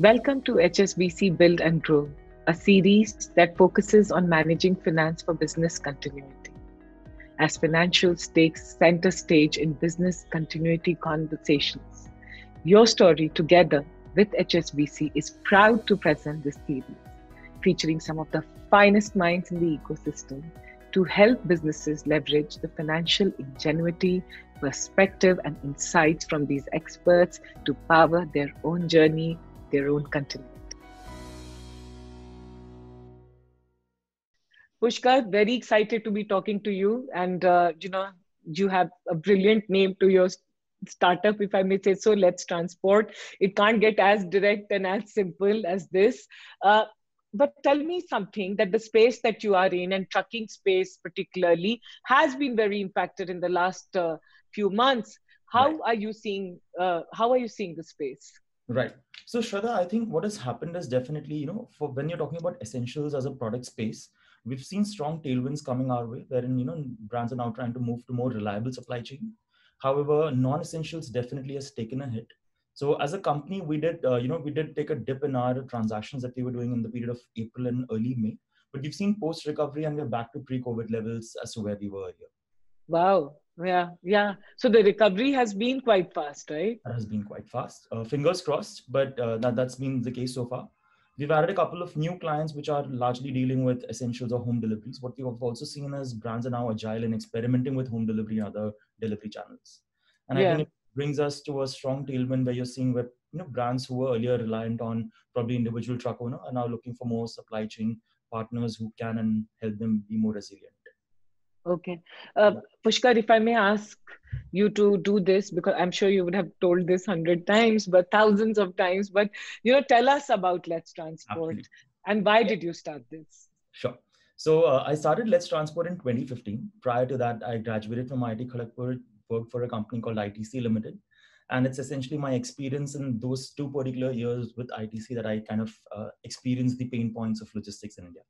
Welcome to HSBC Build and Grow, a series that focuses on managing finance for business continuity. As financials takes center stage in business continuity conversations, YourStory together with HSBC is proud to present this series, featuring some of the finest minds in the ecosystem to help businesses leverage the financial ingenuity, perspective, and insights from these experts to power their own journey, their own continuity. Pushkar, very excited to be talking to you. And, uh, you know, you have a brilliant name to your startup, if I may say so. Let's transport. It can't get as direct and as simple as this. Uh, but tell me something that the space that you are in and trucking space particularly has been very impacted in the last uh, few months how right. are you seeing uh, how are you seeing the space right so shraddha i think what has happened is definitely you know for when you're talking about essentials as a product space we've seen strong tailwinds coming our way wherein you know brands are now trying to move to more reliable supply chain however non-essentials definitely has taken a hit so as a company, we did, uh, you know, we did take a dip in our transactions that we were doing in the period of April and early May. But we've seen post recovery and we're back to pre-COVID levels as to where we were earlier. Wow. Yeah. Yeah. So the recovery has been quite fast, right? That has been quite fast. Uh, fingers crossed, but uh, that, that's been the case so far. We've added a couple of new clients which are largely dealing with essentials or home deliveries. What we've also seen is brands are now agile and experimenting with home delivery and other delivery channels. And yeah. I think it brings us to a strong tailwind where you're seeing where you know brands who were earlier reliant on probably individual truck owner are now looking for more supply chain partners who can and help them be more resilient. Okay. Uh, Pushkar, if I may ask you to do this, because I'm sure you would have told this hundred times, but thousands of times, but you know, tell us about Let's Transport Absolutely. and why did you start this? Sure. So uh, I started Let's Transport in 2015. Prior to that, I graduated from IIT Kharagpur worked for a company called ITC Limited. And it's essentially my experience in those two particular years with ITC that I kind of uh, experienced the pain points of logistics in India.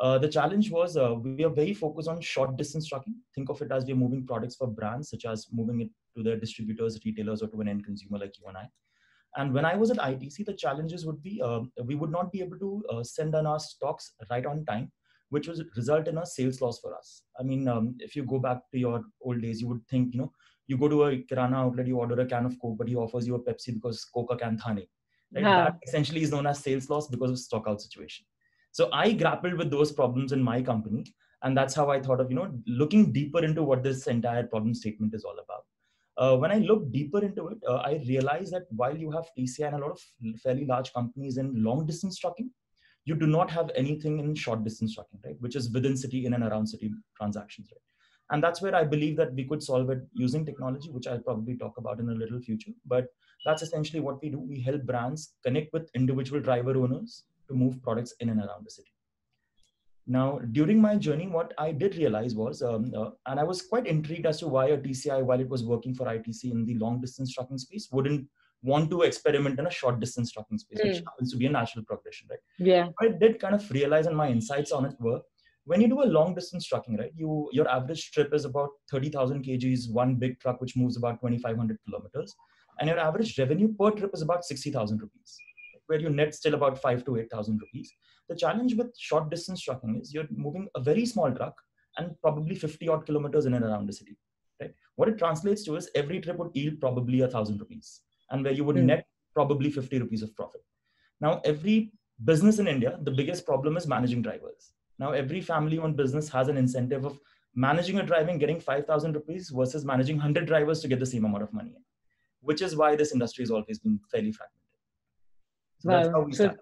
Uh, the challenge was uh, we are very focused on short distance trucking. Think of it as we're moving products for brands, such as moving it to their distributors, retailers, or to an end consumer like you and I. And when I was at ITC, the challenges would be uh, we would not be able to uh, send on our stocks right on time which would result in a sales loss for us. I mean, um, if you go back to your old days, you would think, you know, you go to a Kirana outlet, you order a can of Coke, but he offers you a Pepsi because Coca can thane. Right? Yeah. That essentially is known as sales loss because of stock out situation. So I grappled with those problems in my company. And that's how I thought of, you know, looking deeper into what this entire problem statement is all about. Uh, when I looked deeper into it, uh, I realized that while you have TCI and a lot of fairly large companies in long distance trucking, you do not have anything in short distance trucking, right? Which is within city, in and around city transactions, right? And that's where I believe that we could solve it using technology, which I'll probably talk about in a little future. But that's essentially what we do. We help brands connect with individual driver owners to move products in and around the city. Now, during my journey, what I did realize was, um, uh, and I was quite intrigued as to why a TCI, while it was working for ITC in the long distance trucking space, wouldn't want to experiment in a short distance trucking space, mm. which hmm. happens to be a natural progression, right? Yeah. I did kind of realize, and my insights on it were when you do a long distance trucking, right? You your average trip is about 30,000 kgs, one big truck which moves about 2,500 kilometers, and your average revenue per trip is about 60,000 rupees, where you net still about five to 8,000 rupees. The challenge with short distance trucking is you're moving a very small truck and probably 50 odd kilometers in and around the city. Right? What it translates to is every trip would yield probably a thousand rupees and where you would mm. net probably 50 rupees of profit. Now, every business in India, the biggest problem is managing drivers. Now, every family owned business has an incentive of managing a driving, getting 5,000 rupees versus managing 100 drivers to get the same amount of money which is why this industry has always been fairly fragmented. So wow. that's how we so,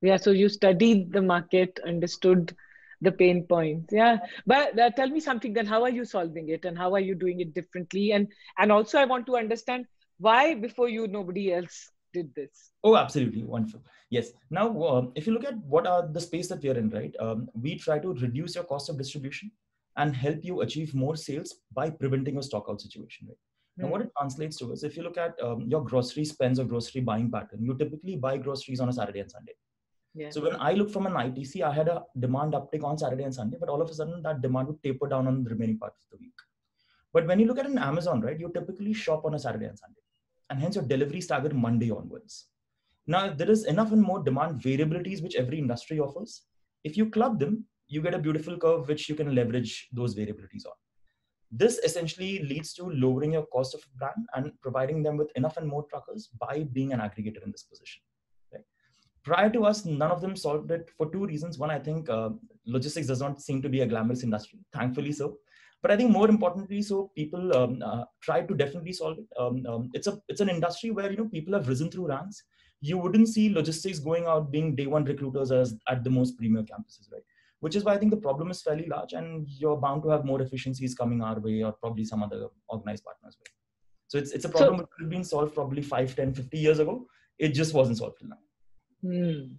Yeah, so you studied the market, understood the pain points. Yeah. But uh, tell me something then. How are you solving it and how are you doing it differently? And and also i want to understand why before you nobody else did this. Oh absolutely. Wonderful. Yes. Now uh, if you look at what are the space that we are in right um, we try to reduce your cost of distribution and help you achieve more sales by preventing a stock out situation right now what it translates to is if you look at um, your grocery spends or grocery buying pattern you typically buy groceries on a saturday and sunday yeah. So when I look from an ITC, I had a demand uptick on Saturday and Sunday, but all of a sudden that demand would taper down on the remaining part of the week. But when you look at an Amazon, right, you typically shop on a Saturday and Sunday and hence your delivery staggered Monday onwards. Now, there is enough and more demand variabilities which every industry offers. If you club them, you get a beautiful curve which you can leverage those variabilities on. This essentially leads to lowering your cost of brand and providing them with enough and more truckers by being an aggregator in this position. Right? Prior to us, none of them solved it for two reasons. One, I think uh, logistics does not seem to be a glamorous industry, thankfully so. But I think more importantly, so people um, uh, try to definitely solve it. Um, um, it's a it's an industry where you know people have risen through ranks. You wouldn't see logistics going out being day one recruiters as at the most premier campuses, right? Which is why I think the problem is fairly large and you're bound to have more efficiencies coming our way or probably some other organized partners way. So it's, it's a problem so, which could have been solved probably 5, 10, 50 years ago. It just wasn't solved till now. Hmm.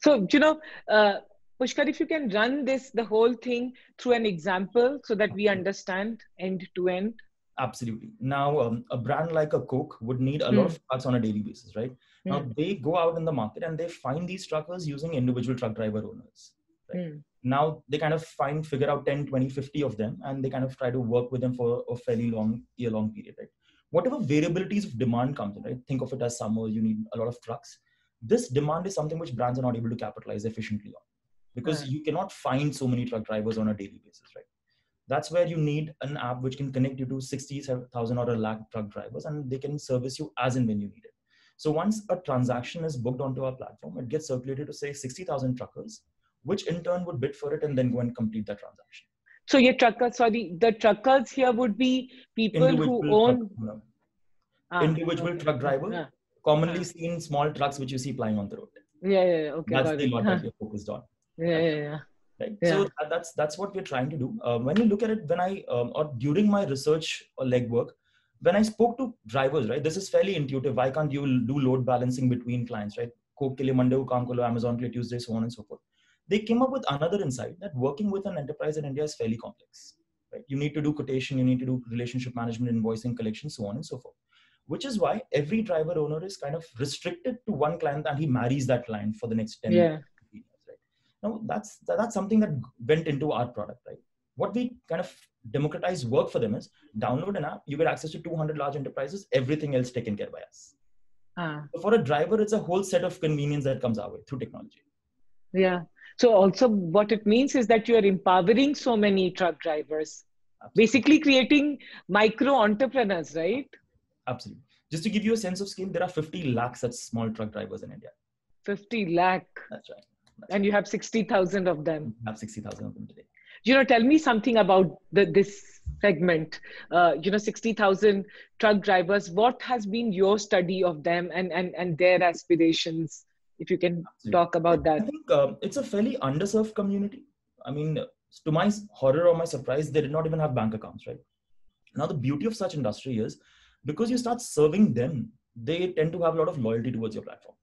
So, you know, uh, Pushkar, if you can run this, the whole thing through an example so that we understand end to end. Absolutely. Now, um, a brand like a Coke would need a lot of hmm. trucks on a daily basis, right? Now, hmm. they go out in the market and they find these truckers using individual truck driver owners. Right? Mm now they kind of find figure out 10 20 50 of them and they kind of try to work with them for a fairly long year long period right whatever variabilities of demand comes in right think of it as summer you need a lot of trucks this demand is something which brands are not able to capitalize efficiently on because right. you cannot find so many truck drivers on a daily basis right that's where you need an app which can connect you to 60,000 or a lakh truck drivers and they can service you as and when you need it. So once a transaction is booked onto our platform, it gets circulated to say 60,000 truckers which in turn would bid for it and then go and complete the transaction. So your truckers, sorry, the truckers here would be people individual who own truck, ah, individual okay. truck driver, yeah. commonly yeah. seen small trucks which you see plying on the road. Yeah, yeah, okay. That's the lot huh. that we're focused on. Yeah, yeah, yeah. Right. Yeah. So that's that's what we're trying to do. Uh, when you look at it, when I um, or during my research or legwork, when I spoke to drivers, right, this is fairly intuitive. Why can't you do load balancing between clients, right? Coke ke liye Monday ko kaam karo, Amazon ke Tuesday, so on and so forth they came up with another insight that working with an enterprise in India is fairly complex. Right? You need to do quotation, you need to do relationship management, invoicing, collection, so on and so forth. Which is why every driver owner is kind of restricted to one client and he marries that client for the next 10 yeah. years. Right? Now that's that's something that went into our product, right? What we kind of democratize work for them is download an app, you get access to 200 large enterprises, everything else taken care by us. Uh. So for a driver, it's a whole set of convenience that comes our way through technology. Yeah. So also what it means is that you are empowering so many truck drivers, Absolutely. basically creating micro entrepreneurs, right? Absolutely. Just to give you a sense of scale, there are 50 lakh such small truck drivers in India. 50 lakh. That's right. That's and right. you have 60,000 of them. I have 60,000 of them today. You know, tell me something about the, this segment. Uh, you know, 60,000 truck drivers. What has been your study of them and, and, and their aspirations? If you can talk about that. I think uh, it's a fairly underserved community. I mean to my horror or my surprise they did not even have bank accounts right? Now the beauty of such industry is because you start serving them they tend to have a lot of loyalty towards your platform.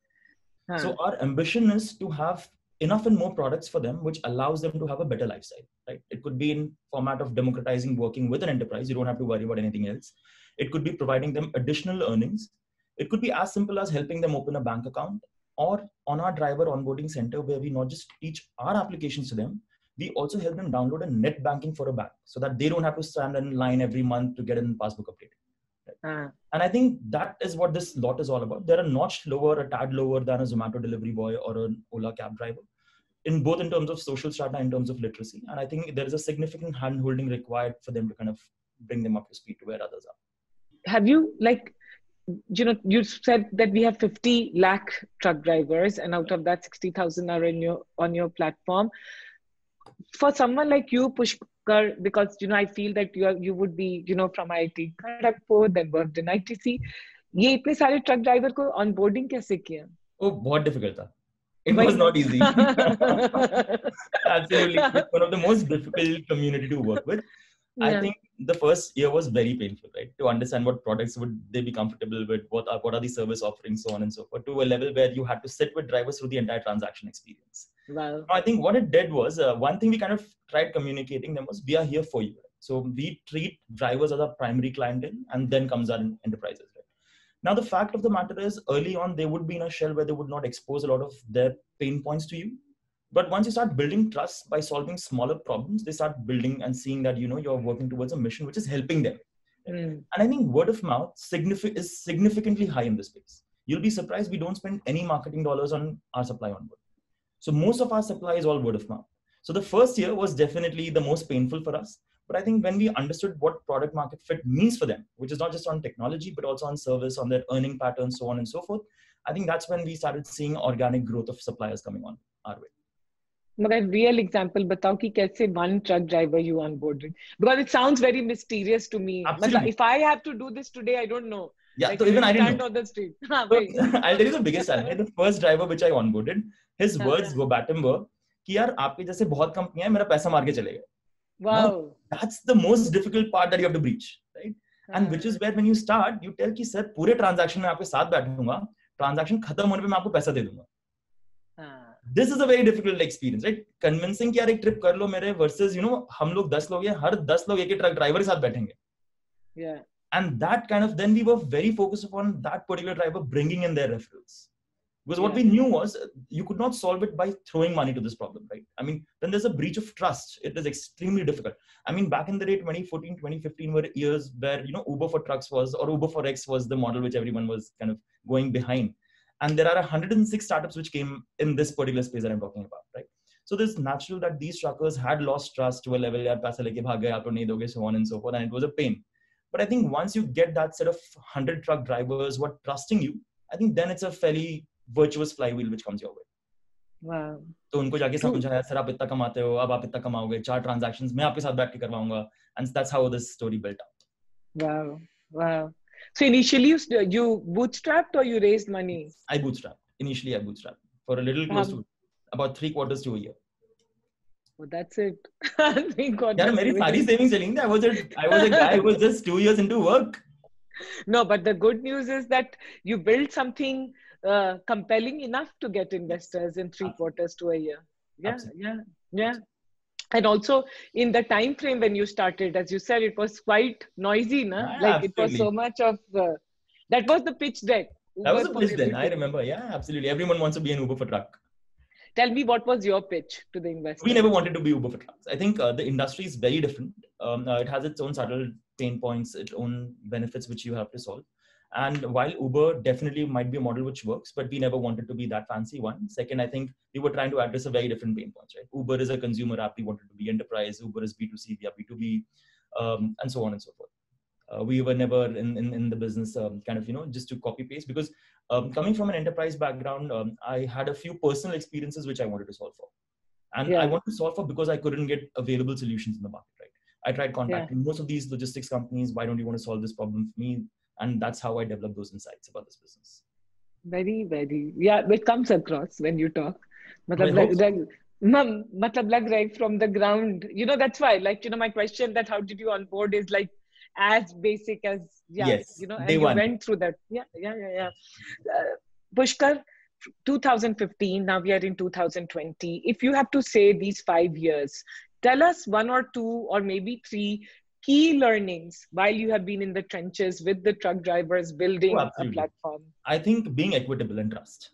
Huh. so our ambition is to have enough and more products for them which allows them to have a better lifestyle right? It could be in format of democratizing working with an enterprise. You don't have to worry about anything else. It could be providing them additional earnings. It could be as simple as helping them open a bank account or on our driver onboarding center where we not just teach our applications to them we also help them download a net banking for a bank so that they don't have to stand in line every month to get a passbook updated right? uh. and i think that is what this lot is all about they're a notch lower a tad lower than a zomato delivery boy or an ola cab driver in both in terms of social strata in terms of literacy and i think there is a significant hand holding required for them to kind of bring them up to speed to where others are have you like you know you said that we have 50 lakh truck drivers and out of that 60000 are in your on your platform for someone like you pushkar because you know i feel that you are you would be you know from IIT Kharagpur then worked in ITC ये इतने सारे truck driver को onboarding कैसे किया ओ बहुत difficult था it was not easy absolutely one of the most difficult community to work with yeah. i think the first year was very painful, right? To understand what products would they be comfortable with, what are what are the service offerings, so on and so forth, to a level where you had to sit with drivers through the entire transaction experience. Wow. I think what it did was uh, one thing we kind of tried communicating them was we are here for you. Right? So we treat drivers as our primary clientele, and then comes our enterprises. Right? Now the fact of the matter is, early on they would be in a shell where they would not expose a lot of their pain points to you but once you start building trust by solving smaller problems they start building and seeing that you know you're working towards a mission which is helping them mm. and i think word of mouth signific- is significantly high in this space you'll be surprised we don't spend any marketing dollars on our supply on board. So most of our supply is all word of mouth. So the first year was definitely the most painful for us. But I think when we understood what product market fit means for them, which is not just on technology, but also on service, on their earning patterns, so on and so forth, I think that's when we started seeing organic growth of suppliers coming on our way. मगर real example बताओ कि कैसे one truck driver you onboarded because it sounds very mysterious to me मतलब if I have to do this today I don't know yeah like so even I didn't know. on the street so, I'll tell you the biggest challenge the first driver which I onboarded his words verbatim were कि यार आपके जैसे बहुत कंपनियाँ हैं मेरा पैसा मार के चले गए wow that's the most difficult part that you have to breach right and which is where when you start you tell कि सर पूरे ट्रांजैक्शन में आपके साथ बैठूँगा ट्रांजैक्शन खत्म होने पे मैं आपको पैसा दे दूँगा this is a very difficult experience right convincing कि यार एक ट्रिप कर लो मेरे वर्सेस यू नो हम लोग दस लोग हैं हर दस लोग एक ट्रक ड्राइवर के साथ बैठेंगे and that kind of then we were very focused upon that particular driver bringing in their referrals because yeah. what we knew was you could not solve it by throwing money to this problem right i mean then there's a breach of trust it is extremely difficult i mean back in the day 2014 2015 were years where you know uber for trucks was or uber for x was the model which everyone was kind of going behind and there are 106 startups which came in this particular space that I'm talking about, right? So it's natural that these truckers had lost trust to a level, yaar, paisa leke bhag gaye, aap nahi doge, so on and so forth, and it was a pain. But I think once you get that set of 100 truck drivers who are trusting you, I think then it's a fairly virtuous flywheel which comes your way. Wow. तो उनको जाके समझाया sir आप इतना कमाते हो अब आप इतना कमाओगे चार ट्रांजैक्शंस मैं आपके साथ बैठ के करवाऊंगा and that's how this story built up wow wow so initially, you, you bootstrapped or you raised money? I bootstrapped. Initially, I bootstrapped for a little close um, to about three quarters to a year. Well, that's it. three quarters. Yeah, very savings. I was a, I was a guy who was just two years into work. No, but the good news is that you built something uh, compelling enough to get investors in three quarters to a year. Yeah, Absolutely. yeah, yeah and also in the time frame when you started as you said it was quite noisy na? Yeah, like absolutely. it was so much of uh, that was the pitch deck. Uber that was the pitch then i remember. Yeah absolutely. Everyone wants to be an uber for truck. Tell me what was your pitch to the investor? We never wanted to be uber for trucks. I think uh, the industry is very different. Um, uh, it has its own subtle pain points its own benefits which you have to solve and while Uber definitely might be a model which works, but we never wanted to be that fancy one. Second, I think we were trying to address a very different pain points, right? Uber is a consumer app. We wanted to be enterprise. Uber is B2C, we are B2B, um, and so on and so forth. Uh, we were never in, in, in the business um, kind of, you know, just to copy paste because um, coming from an enterprise background, um, I had a few personal experiences which I wanted to solve for. And yeah. I wanted to solve for because I couldn't get available solutions in the market, right? I tried contacting yeah. most of these logistics companies. Why don't you want to solve this problem for me? And that's how i develop those insights about this business. Very very. Yeah it comes across when you talk. Matlab, like, like, matlab, like right from the ground. You know that's why like you know my question that how did you onboard is like as basic as yeah yes, you know and you one. went through that. Yeah yeah yeah yeah. Uh, pushkar 2015 now we are in 2020 if you have to say these five years tell us one or two or maybe three key learnings while you have been in the trenches with the truck drivers building oh, a platform? I think being equitable and trust.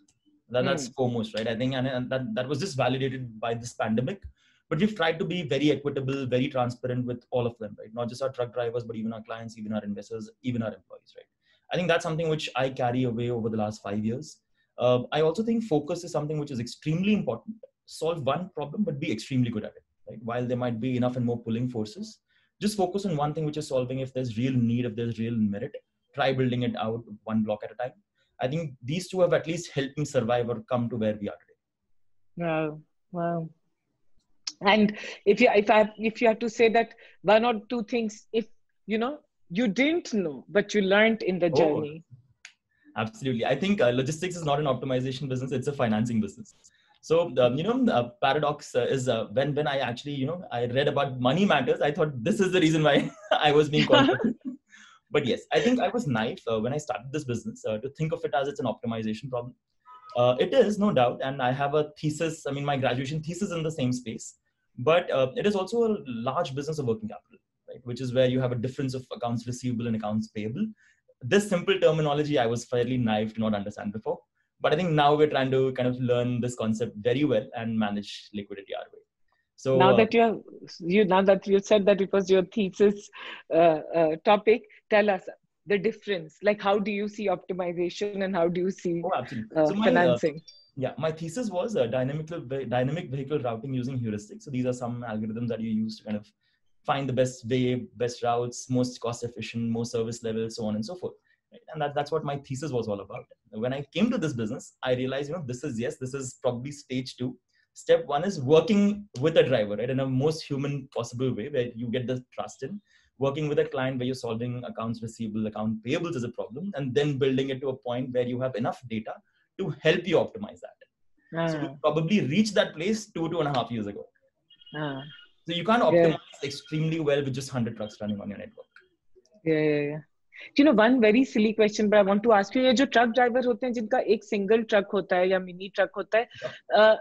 That, that's mm. foremost, right? I think, and, and that, that was just validated by this pandemic. But we've tried to be very equitable, very transparent with all of them, right? Not just our truck drivers, but even our clients, even our investors, even our employees, right? I think that's something which I carry away over the last five years. Uh, I also think focus is something which is extremely important. Solve one problem, but be extremely good at it. Right? While there might be enough and more pulling forces, just focus on one thing which is solving if there's real need if there's real merit. Try building it out one block at a time. I think these two have at least helped me survive or come to where we are today. Wow. Wow. And if you if i if you have to say that one or two things if you know you didn't know but you learned in the oh, journey. Absolutely. I think uh, logistics is not an optimization business it's a financing business so um, you know, uh, paradox uh, is uh, when when I actually you know I read about money matters, I thought this is the reason why I was being called. but yes, I think I was naive uh, when I started this business uh, to think of it as it's an optimization problem. Uh, it is no doubt, and I have a thesis. I mean, my graduation thesis in the same space, but it is also a large business of working capital, right? Which is where you have a difference of accounts receivable and accounts payable. This simple terminology I was fairly naive to not understand before but i think now we're trying to kind of learn this concept very well and manage liquidity our way so now uh, that you have you now that you said that it was your thesis uh, uh, topic tell us the difference? Like, how do you see optimization and how do you see oh, absolutely. Uh, so my, financing? yeah, my thesis was uh, dynamic dynamic vehicle routing using heuristics. So these are some algorithms that you use to kind of find the best way, best routes, most cost efficient, most service level so on and so forth. Right? And that, that's what my thesis was all about. When I came to this business, I realized, you know, this is yes, this is probably stage two. Step one is working with a driver, right, in a most human possible way, where you get the trust in working with a client where you're solving accounts receivable, account payables is a problem, and then building it to a point where you have enough data to help you optimize that. Uh, so ah. probably reached that place two, two and a half years ago. Uh, so you can't optimize yeah. extremely well with just 100 trucks running on your network. Yeah, yeah, yeah you know one very silly question but I want to ask you ये जो truck driver होते हैं जिनका एक single truck होता है या mini truck होता है uh,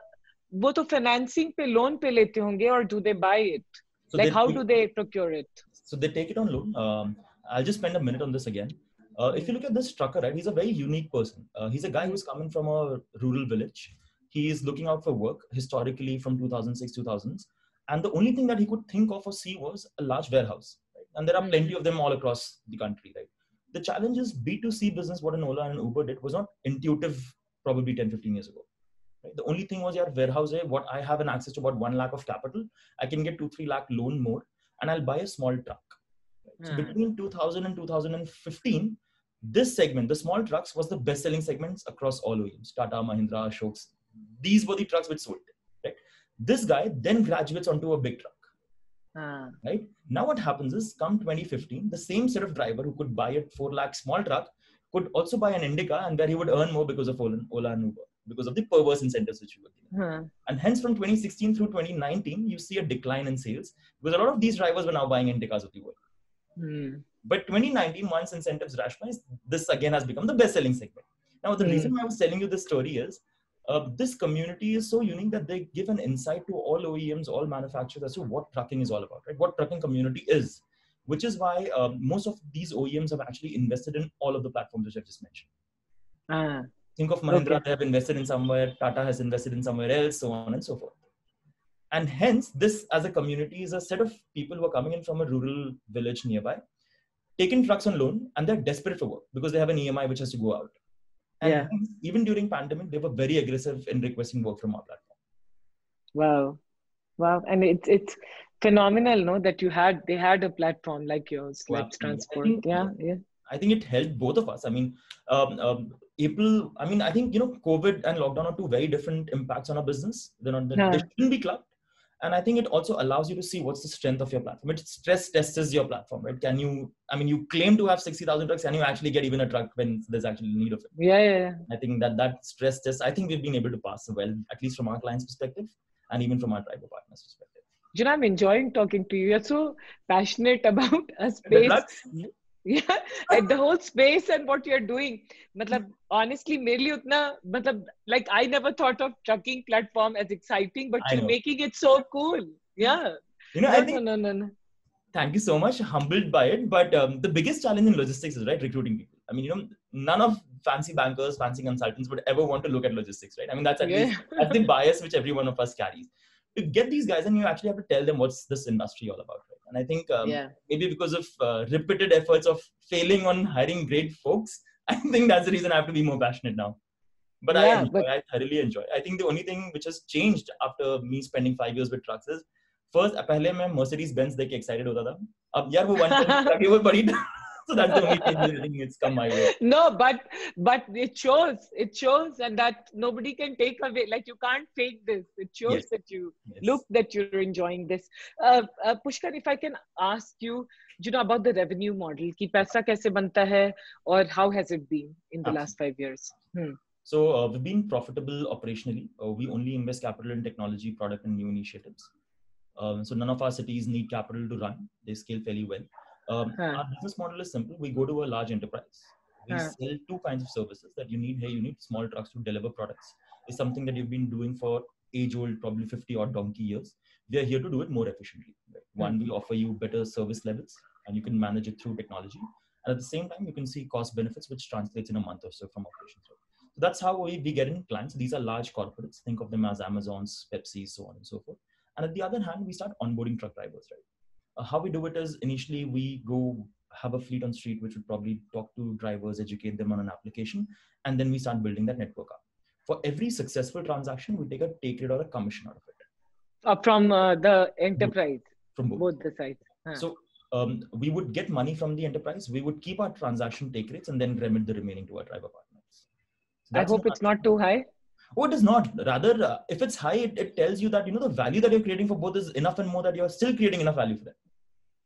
वो तो financing पे loan पे लेते होंगे or do they buy it so like how do they procure it so they take it on loan um, I'll just spend a minute on this again uh, if you look at this trucker, right, he's a very unique person. Uh, he's a guy who's coming from a rural village. He is looking out for work historically from 2006, 2000s. And the only thing that he could think of or see was a large warehouse. And there are plenty of them all across the country. Right? The challenge is B2C business, what an Ola and Uber did was not intuitive probably 10, 15 years ago. Right? The only thing was your warehouse, what I have an access to about one lakh of capital, I can get two, three lakh loan more, and I'll buy a small truck. Right? So hmm. between 2000 and 2015, this segment, the small trucks, was the best-selling segments across all OEMs: Tata, Mahindra, Ashoks. These were the trucks which sold. Right? This guy then graduates onto a big truck. Uh. Right now, what happens is, come 2015, the same set of driver who could buy a four lakh small truck could also buy an Indica, and where he would earn more because of Ola, and Uber, because of the perverse incentives which you were giving. Hmm. And hence, from 2016 through 2019, you see a decline in sales because a lot of these drivers were now buying Indicas of the world. Hmm. But 2019, once incentives rationalized, this again has become the best-selling segment. Now, the mm. reason I was telling you this story is uh, this community is so unique that they give an insight to all OEMs, all manufacturers as to what trucking is all about, right? What trucking community is, which is why um, most of these OEMs have actually invested in all of the platforms which I've just mentioned. Ah, Think of Mahindra, okay. they have invested in somewhere, Tata has invested in somewhere else, so on and so forth. And hence, this as a community is a set of people who are coming in from a rural village nearby taking trucks on loan and they're desperate for work because they have an EMI which has to go out. And yeah. even during pandemic, they were very aggressive in requesting work from our platform. Wow. Wow. And it's it's phenomenal, no, that you had they had a platform like yours, wow. Let's Transport. Think, yeah, yeah. I think it helped both of us. I mean, um, um, April, I mean, I think, you know, COVID and lockdown are two very different impacts on our business. They're not, yeah. they shouldn't be clubbed and i think it also allows you to see what's the strength of your platform. It stress tests your platform right? Can you i mean you claim to have 60000 trucks can you actually get even a truck when there's actually need of it? Yeah, yeah, yeah. I think that that stress test i think we've been able to pass well at least from our clients perspective and even from our driver partners perspective. You know i'm enjoying talking to you. You're so passionate about a space yeah, like the whole space and what you're doing. Matlab, honestly, merely utna, matlab, like I never thought of trucking platform as exciting, but I you're know. making it so cool. Yeah. You know, no, I think, no, no, no, Thank you so much. Humbled by it. But um, the biggest challenge in logistics is right recruiting people. I mean, you know, none of fancy bankers, fancy consultants would ever want to look at logistics, right? I mean, that's at yeah. least, that's the bias which every one of us carries to get these guys and you actually have to tell them what's this industry all about right and i think um, yeah. maybe because of uh, repeated efforts of failing on hiring great folks i think that's the reason i have to be more passionate now but yeah, I, enjoy, but... I thoroughly enjoy i think the only thing which has changed after me spending five years with trucks is first पहले मैं Mercedes Benz देख के excited होता था अब यार वो one वो बड़ी so that's the only thing that's come my way. No, but but it shows. It shows, and that nobody can take away. Like you can't fake this. It shows yes. that you yes. look that you're enjoying this. Uh, uh, Pushkar, if I can ask you, you know about the revenue model. Ki paisa kaise banta hai, or how has it been in the Absolutely. last five years? Hmm. So uh, we've been profitable operationally. Uh, we only invest capital in technology, product, and new initiatives. Um, so none of our cities need capital to run. They scale fairly well. Um, huh. Our business model is simple. We go to a large enterprise. We huh. sell two kinds of services that you need. Hey, you need small trucks to deliver products. It's something that you've been doing for age old, probably 50 or donkey years. We are here to do it more efficiently. Right? One, we offer you better service levels and you can manage it through technology. And at the same time, you can see cost benefits, which translates in a month or so from operations. So that's how we, we get in clients. These are large corporates. Think of them as Amazons, Pepsi, so on and so forth. And at the other hand, we start onboarding truck drivers, right? Uh, how we do it is initially we go have a fleet on street which would probably talk to drivers educate them on an application and then we start building that network up. For every successful transaction we take a take rate or a commission out of it. Uh, from uh, the enterprise from both, both the sides. Huh. so um, we would get money from the enterprise we would keep our transaction take rates and then remit the remaining to our driver partners. So i hope it's not too high. Oh, it is not. Rather, uh, if it's high, it, it, tells you that you know the value that you're creating for both is enough and more that you're still creating enough value for them.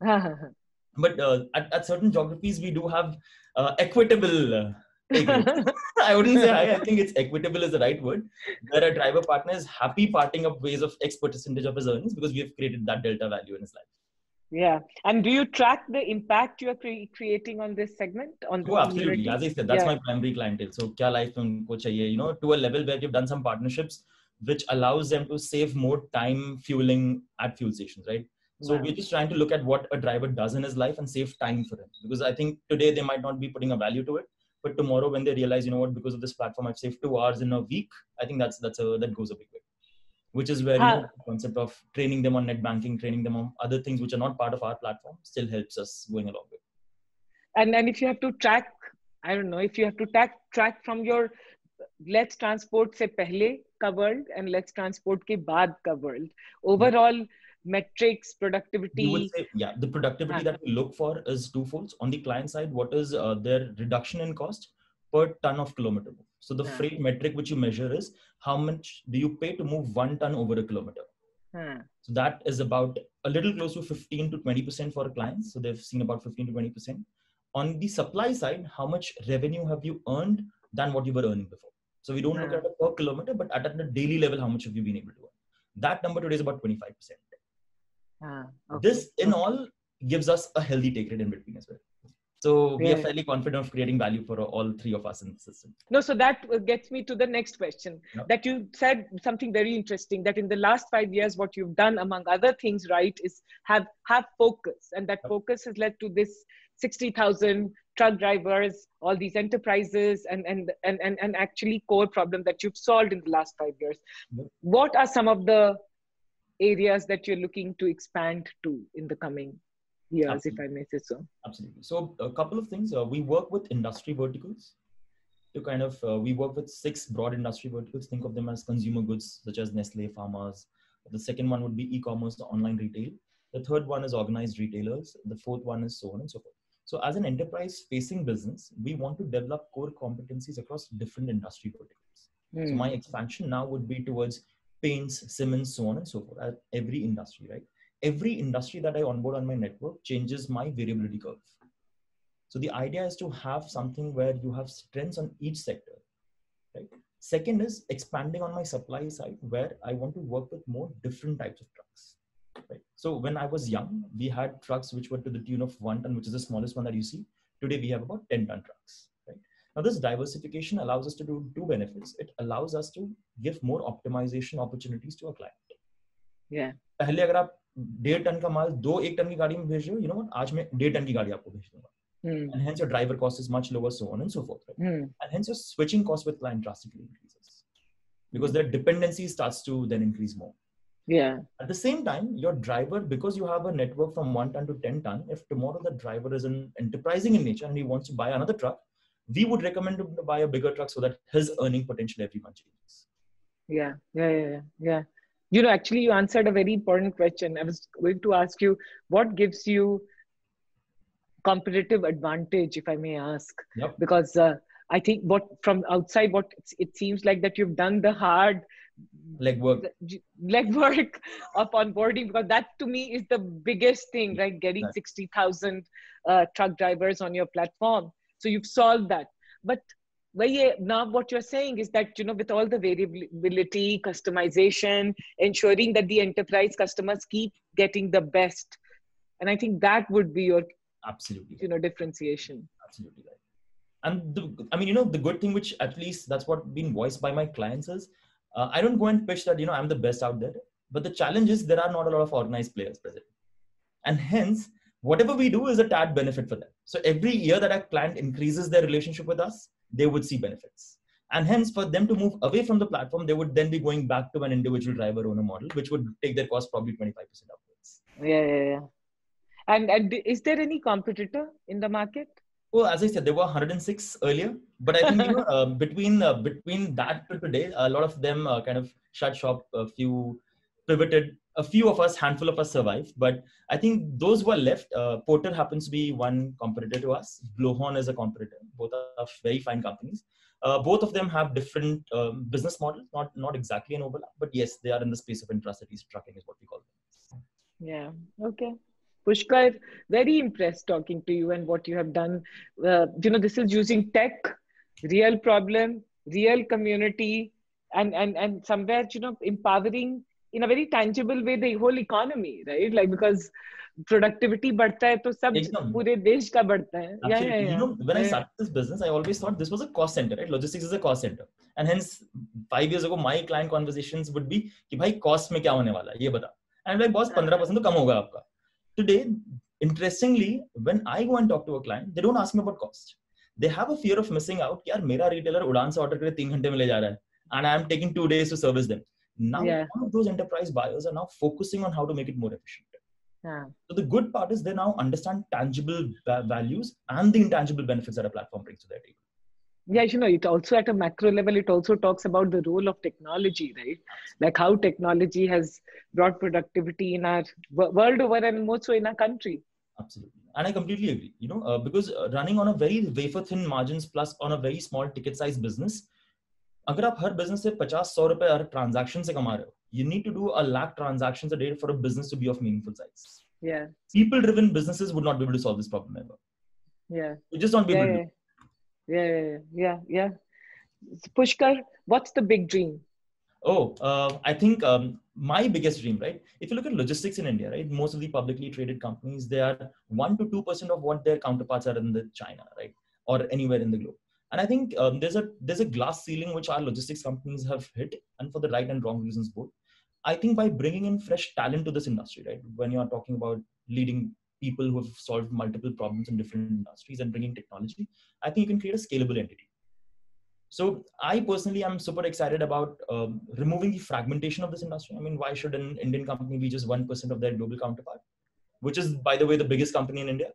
but uh, at, at certain geographies, we do have uh, equitable. Uh, I wouldn't say high. I think it's equitable is the right word. Where a driver partner is happy parting up ways of X percentage of his earnings because we have created that delta value in his life. Yeah. And do you track the impact you are cre- creating on this segment? On the oh, absolutely. As I said, that's yeah. my primary clientele. So, kya life unko chahiye, you know, to a level where we've done some partnerships which allows them to save more time fueling at fuel stations, right? So wow. we're just trying to look at what a driver does in his life and save time for him. Because I think today they might not be putting a value to it, but tomorrow when they realize, you know what, because of this platform, I've saved two hours in a week. I think that's that's a that goes a big way which is where you know, the concept of training them on net banking, training them on other things which are not part of our platform still helps us going along with. And and if you have to track, I don't know, if you have to track track from your let's transport se pehle ka world and let's transport ke baad ka world. Overall metrics, productivity. Say, yeah, the productivity that we look for is twofold. On the client side, what is uh, their reduction in cost per ton of kilometer So the freight metric which you measure is how much do you pay to move one ton over a kilometer. So that is about a little close to 15 to 20% for clients. So they've seen about 15 to 20%. On the supply side, how much revenue have you earned than what you were earning before? So we don't look at it per kilometer, but at a daily level, how much have you been able to earn? That number today is about 25%. Ah, okay. This in all gives us a healthy take rate in between as well. So we yeah. are fairly confident of creating value for all three of us in the system. No, so that gets me to the next question. Yep. That you said something very interesting. That in the last five years, what you've done, among other things, right, is have have focus, and that focus has led to this sixty thousand truck drivers, all these enterprises, and and and and and actually core problem that you've solved in the last five years. Yep. What are some of the areas that you're looking to expand to in the coming years, Absolutely. if I may say so. Absolutely. So a couple of things. Uh, we work with industry verticals to kind of, uh, we work with six broad industry verticals. Think of them as consumer goods, such as Nestle, farmers. The second one would be e-commerce, online retail. The third one is organized retailers. The fourth one is so on and so forth. So as an enterprise facing business, we want to develop core competencies across different industry verticals. Mm. So my hmm. expansion now would be towards paints, Siemens, so on and so forth at every industry, right? every industry that I onboard on my network changes my variability curve. So the idea is to have something where you have strengths on each sector, right? Second is expanding on my supply side where I want to work with more different types of trucks. Right? So when I was young, we had trucks which were to the tune of one ton, which is the smallest one that you see. Today we have about 10 ton trucks. Right? Now this diversification allows us to do two benefits. It allows us to give more optimization opportunities to a client. Yeah. पहले अगर आप डेढ़ ton का माल दो एक ton की गाड़ी में भेज रहे हो यू नो आज मैं डेढ़ टन की गाड़ी आपको भेज दूंगा Mm. And hence your driver cost is much lower, so on and so forth. Right? Mm. And hence your switching cost with client drastically increases because their dependency starts to then increase more. Yeah. At the same time, your driver, because you have a network from one ton to 10 ton, if tomorrow the driver is an enterprising in nature and he wants to buy another truck, we would recommend him to buy a bigger truck so that his earning potential every month changes. Yeah, yeah, yeah, yeah you know actually you answered a very important question. I was going to ask you what gives you competitive advantage if i may ask? Yep. because uh, i think what from outside what it seems like that you've done the hard legwork. legwork of onboarding because that to me is the biggest thing right? Getting right. 60000 uh, truck drivers on your platform so you've solved that. But well, now what you're saying is that you know with all the variability customization ensuring that the enterprise customers keep getting the best. And i think that would be your absolutely. you know differentiation. Absolutely right. And the, i mean you know the good thing which at least that's what been voiced by my clients is uh, i don't go and pitch that you know i'm the best out there. But the challenge is there are not a lot of organized players present. And hence whatever we do is a tad benefit for them so every year that a client increases their relationship with us they would see benefits. And hence, for them to move away from the platform, they would then be going back to an individual driver owner model, which would take their cost probably 25% upwards. Yeah, yeah, yeah. And and is there any competitor in the market? Well, as I said, there were 106 earlier, but I think you know, uh, between uh, between that to today, a lot of them uh, kind of shut shop. A few pivoted. A few of us, handful of us survived, but I think those who are left. Uh, Porter happens to be one competitor to us. Blowhorn is a competitor. Both are very fine companies. Uh, both of them have different um, business models, not not exactly an overlap, but yes, they are in the space of intracity trucking, is what we call them. Yeah. Okay. Pushkar, very impressed talking to you and what you have done. Uh, you know, this is using tech, real problem, real community, and and and somewhere you know empowering in a very tangible way the whole economy, right? Like because productivity बढ़ता है तो सब पूरे देश का बढ़ता है. Yeah, yeah, yeah. You know, when yeah. I started this business, I always thought this was a cost center, right? Logistics is a cost center, and hence five years ago, my client conversations would be कि भाई cost में क्या होने वाला है ये बता. And like boss, 15% तो कम होगा आपका. Today, interestingly, when I go and talk to a client, they don't ask me about cost. They have a fear of missing out. यार मेरा retailer उड़ान से order करे तीन घंटे में ले जा रहा है, and I am taking two days to service them. Now, yeah. one of those enterprise buyers are now focusing on how to make it more efficient. Yeah. So the good part is they now understand tangible values and the intangible benefits that a platform brings to their table yeah you know it also at a macro level it also talks about the role of technology right like how technology has brought productivity in our world over and more so in our country absolutely and i completely agree you know uh, because uh, running on a very wafer thin margins plus on a very small ticket size business अगर आप हर business से 50 100 रुपए हर transaction से कमा रहे हो you need to do a lakh transactions a day for a business to be of meaningful size yeah people driven businesses would not be able to solve this problem ever yeah you just not be yeah, able to yeah, yeah, yeah, yeah. Pushkar, what's the big dream? Oh, uh, I think um, my biggest dream, right? If you look at logistics in India, right, most of the publicly traded companies, they are one to two percent of what their counterparts are in the China, right, or anywhere in the globe. And I think um, there's a there's a glass ceiling which our logistics companies have hit, and for the right and wrong reasons both. I think by bringing in fresh talent to this industry, right, when you are talking about leading people who have solved multiple problems in different industries and bringing technology, I think you can create a scalable entity. So I personally am super excited about um, removing the fragmentation of this industry. I mean, why should an Indian company be just 1% of their global counterpart, which is, by the way, the biggest company in India?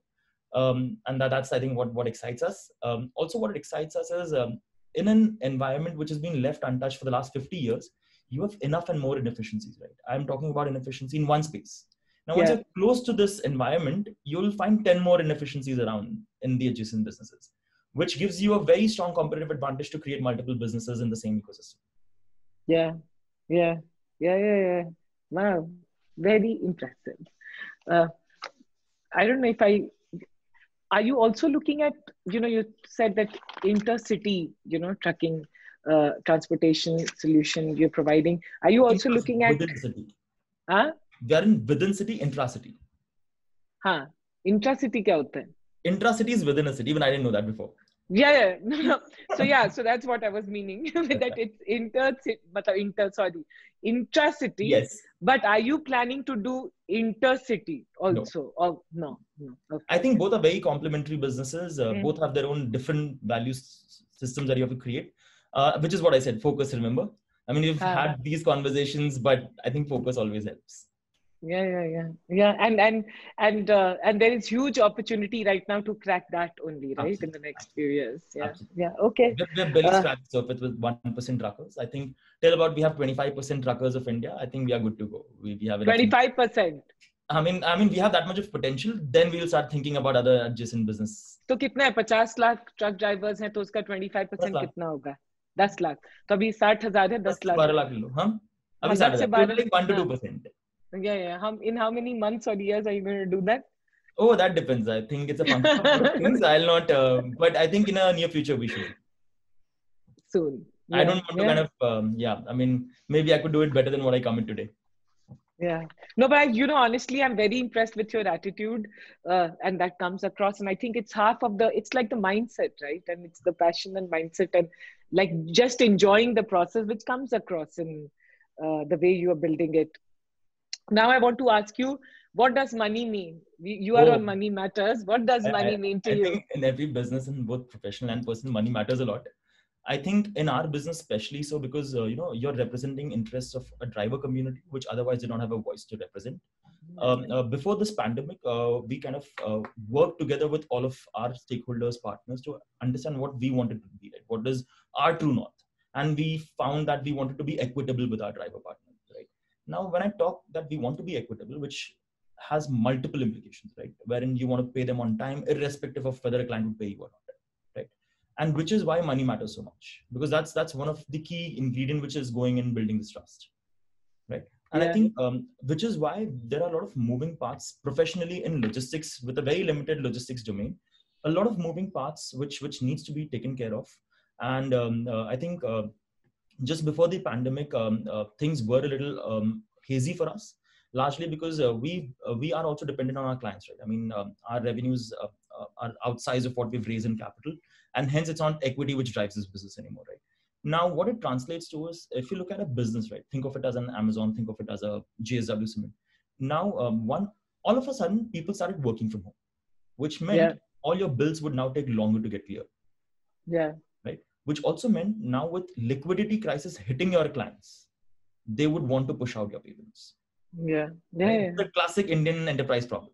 Um, and that, that's, I think, what, what excites us. Um, also, what excites us is um, in an environment which has been left untouched for the last 50 years, you have enough and more inefficiencies, right? I'm talking about inefficiency in one space. Now, once yeah. you're close to this environment, you'll find 10 more inefficiencies around in the adjacent businesses, which gives you a very strong competitive advantage to create multiple businesses in the same ecosystem. Yeah, yeah, yeah, yeah, yeah. Wow, very impressive. Uh, I don't know if I are you also looking at you know you said that intercity you know trucking uh, transportation solution you're providing. Are you also intra- looking at within city. Huh? we are in within city intracity. Huh. Intracity kya hota hai? Intracity is within a city even i didn't know that before yeah yeah. No, no. so yeah so that's what i was meaning that it's inter but inter sorry intracity. Yes. But are you planning to do intercity also? No. or no no. Okay. i think both are very complementary businesses. Uh, mm. both have their own different value systems that you have to create uh, which is what i said focus remember? I mean you've uh, had these conversations but i think focus always helps yeah yeah yeah yeah and and and uh, and there is huge opportunity right now to crack that only right Absolutely. in the next few years yeah Absolutely. yeah okay we're, we're barely uh, scratched surface with 1% truckers i think till about we have 25% truckers of india i think we are good to go we, we have 25% I mean, I mean, we have that much of potential. Then we'll start thinking about other adjacent business. तो कितना है पचास lakh truck drivers हैं तो उसका twenty five percent कितना होगा दस लाख तो अभी साठ हजार है दस लाख बारह लाख लो हाँ अभी साठ हजार one two two percent yeah, yeah. How, in how many months or years are you going to do that? Oh, that depends. I think it's a function of things. I'll not, uh, but I think in a near future we should. Soon. Yeah, I don't want yeah. to kind of, um, yeah. I mean, maybe I could do it better than what I come in today. Yeah. No, but I, you know, honestly, I'm very impressed with your attitude, uh, and that comes across. And I think it's half of the. It's like the mindset, right? And it's the passion and mindset, and like just enjoying the process, which comes across in uh, the way you are building it now i want to ask you what does money mean? You are oh, on money matters. What does money I, mean to I you? think in every business in both professional and personal money matters a lot. I think in our business especially so because uh, you know you're representing interests of a driver community which otherwise they don't have a voice to represent. Um, uh, before this pandemic, uh, we kind of uh, worked together with all of our stakeholders, partners to understand what we wanted to be, like what is our true north. And we found that we wanted to be equitable with our driver partners? Now, when I talk that we want to be equitable, which has multiple implications, right? Wherein you want to pay them on time, irrespective of whether a client would pay you or not, right? And which is why money matters so much, because that's that's one of the key ingredient which is going in building this trust, right? and yeah. i think um, which is why there are a lot of moving parts professionally in logistics with a very limited logistics domain a lot of moving parts which which needs to be taken care of and um, uh, i think uh, just before the pandemic um, uh, things were a little um, hazy for us largely because uh, we uh, we are also dependent on our clients right i mean um, our revenues uh, are outsized of what we've raised in capital and hence it's not equity which drives this business anymore right now, what it translates to is if you look at a business, right? Think of it as an Amazon, think of it as a JSW Cement. Now, um, one all of a sudden, people started working from home, which meant yeah. all your bills would now take longer to get clear. Yeah Right. Which also meant now with liquidity crisis hitting your clients, they would want to push out your payments. Yeah. Yeah. Right? yeah. The classic Indian enterprise problem.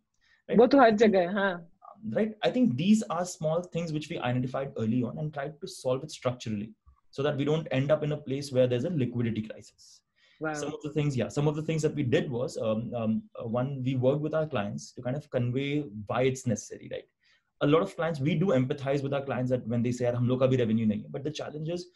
Right? वो तो हर जगह हाँ. Right. I think these are small things which we identified early on and tried to solve it structurally so that we don't end up in a place where there's a liquidity crisis. Wow. Some of the things, yeah, some of the things that we did was um, um, uh, one, we worked with our clients to kind of convey why it's necessary, right? A lot of clients, we do empathize with our clients that when they say, "Hum log bhi revenue nahi but the challenge is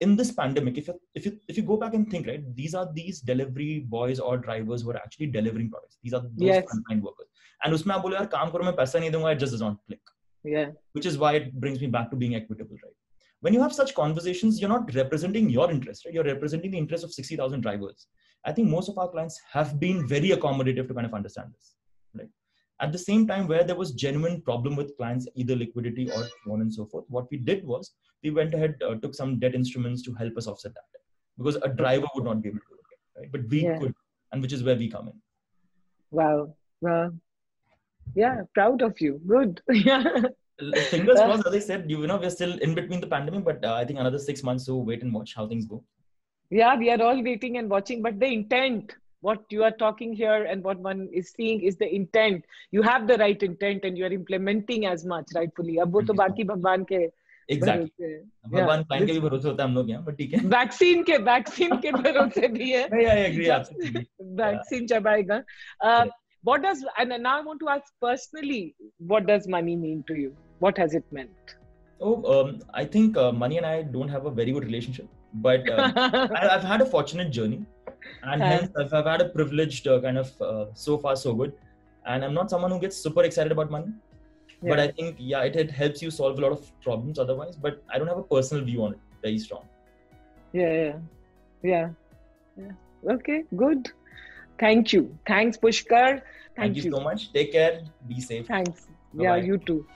in this pandemic, if you, if you if you go back and think, right, these are these delivery boys or drivers who are actually delivering products. These are those yes. frontline workers. And usme aap bole, yaar, kaam karo, main paisa nahi dunga, it just does not click. Yeah. Which is why it brings me back to being equitable, right? when you have such conversations, you're not representing your interest, right? You're representing the interest of 60,000 drivers. I think most of our clients have been very accommodative to kind of understand this? At the same time, where there was genuine problem with clients, either liquidity or so on and so forth, what we did was we went ahead, uh, took some debt instruments to help us offset that, because a driver would not be able to do it, right? But we yeah. could, and which is where we come in. Wow. Well, yeah, proud of you. Good. yeah fingers crossed as i said you, know we're still in between the pandemic but uh, i think another six months to wait and watch how things go yeah we are all waiting and watching but the intent what you are talking here and what one is seeing is the intent you have the right intent and you are implementing as much rightfully अब वो तो बाकी भगवान के exactly भगवान client के भी भरोसे होता है हम लोग यहाँ बट ठीक है वैक्सीन के वैक्सीन के भरोसे भी है I agree vaccine चबाएगा what does and now i want to ask personally what does money mean to you what has it meant oh um, i think uh, money and i don't have a very good relationship but uh, I, have had a fortunate journey and hence I've, I've, had a privileged uh, kind of uh, so far so good and i'm not someone who gets super excited about money yeah. but i think yeah it, it helps you solve a lot of problems otherwise but i don't have a personal view on it very strong yeah yeah yeah, yeah. okay good Thank you. Thanks, Pushkar. Thank, Thank you. you so much. Take care. Be safe. Thanks. Bye-bye. Yeah, you too.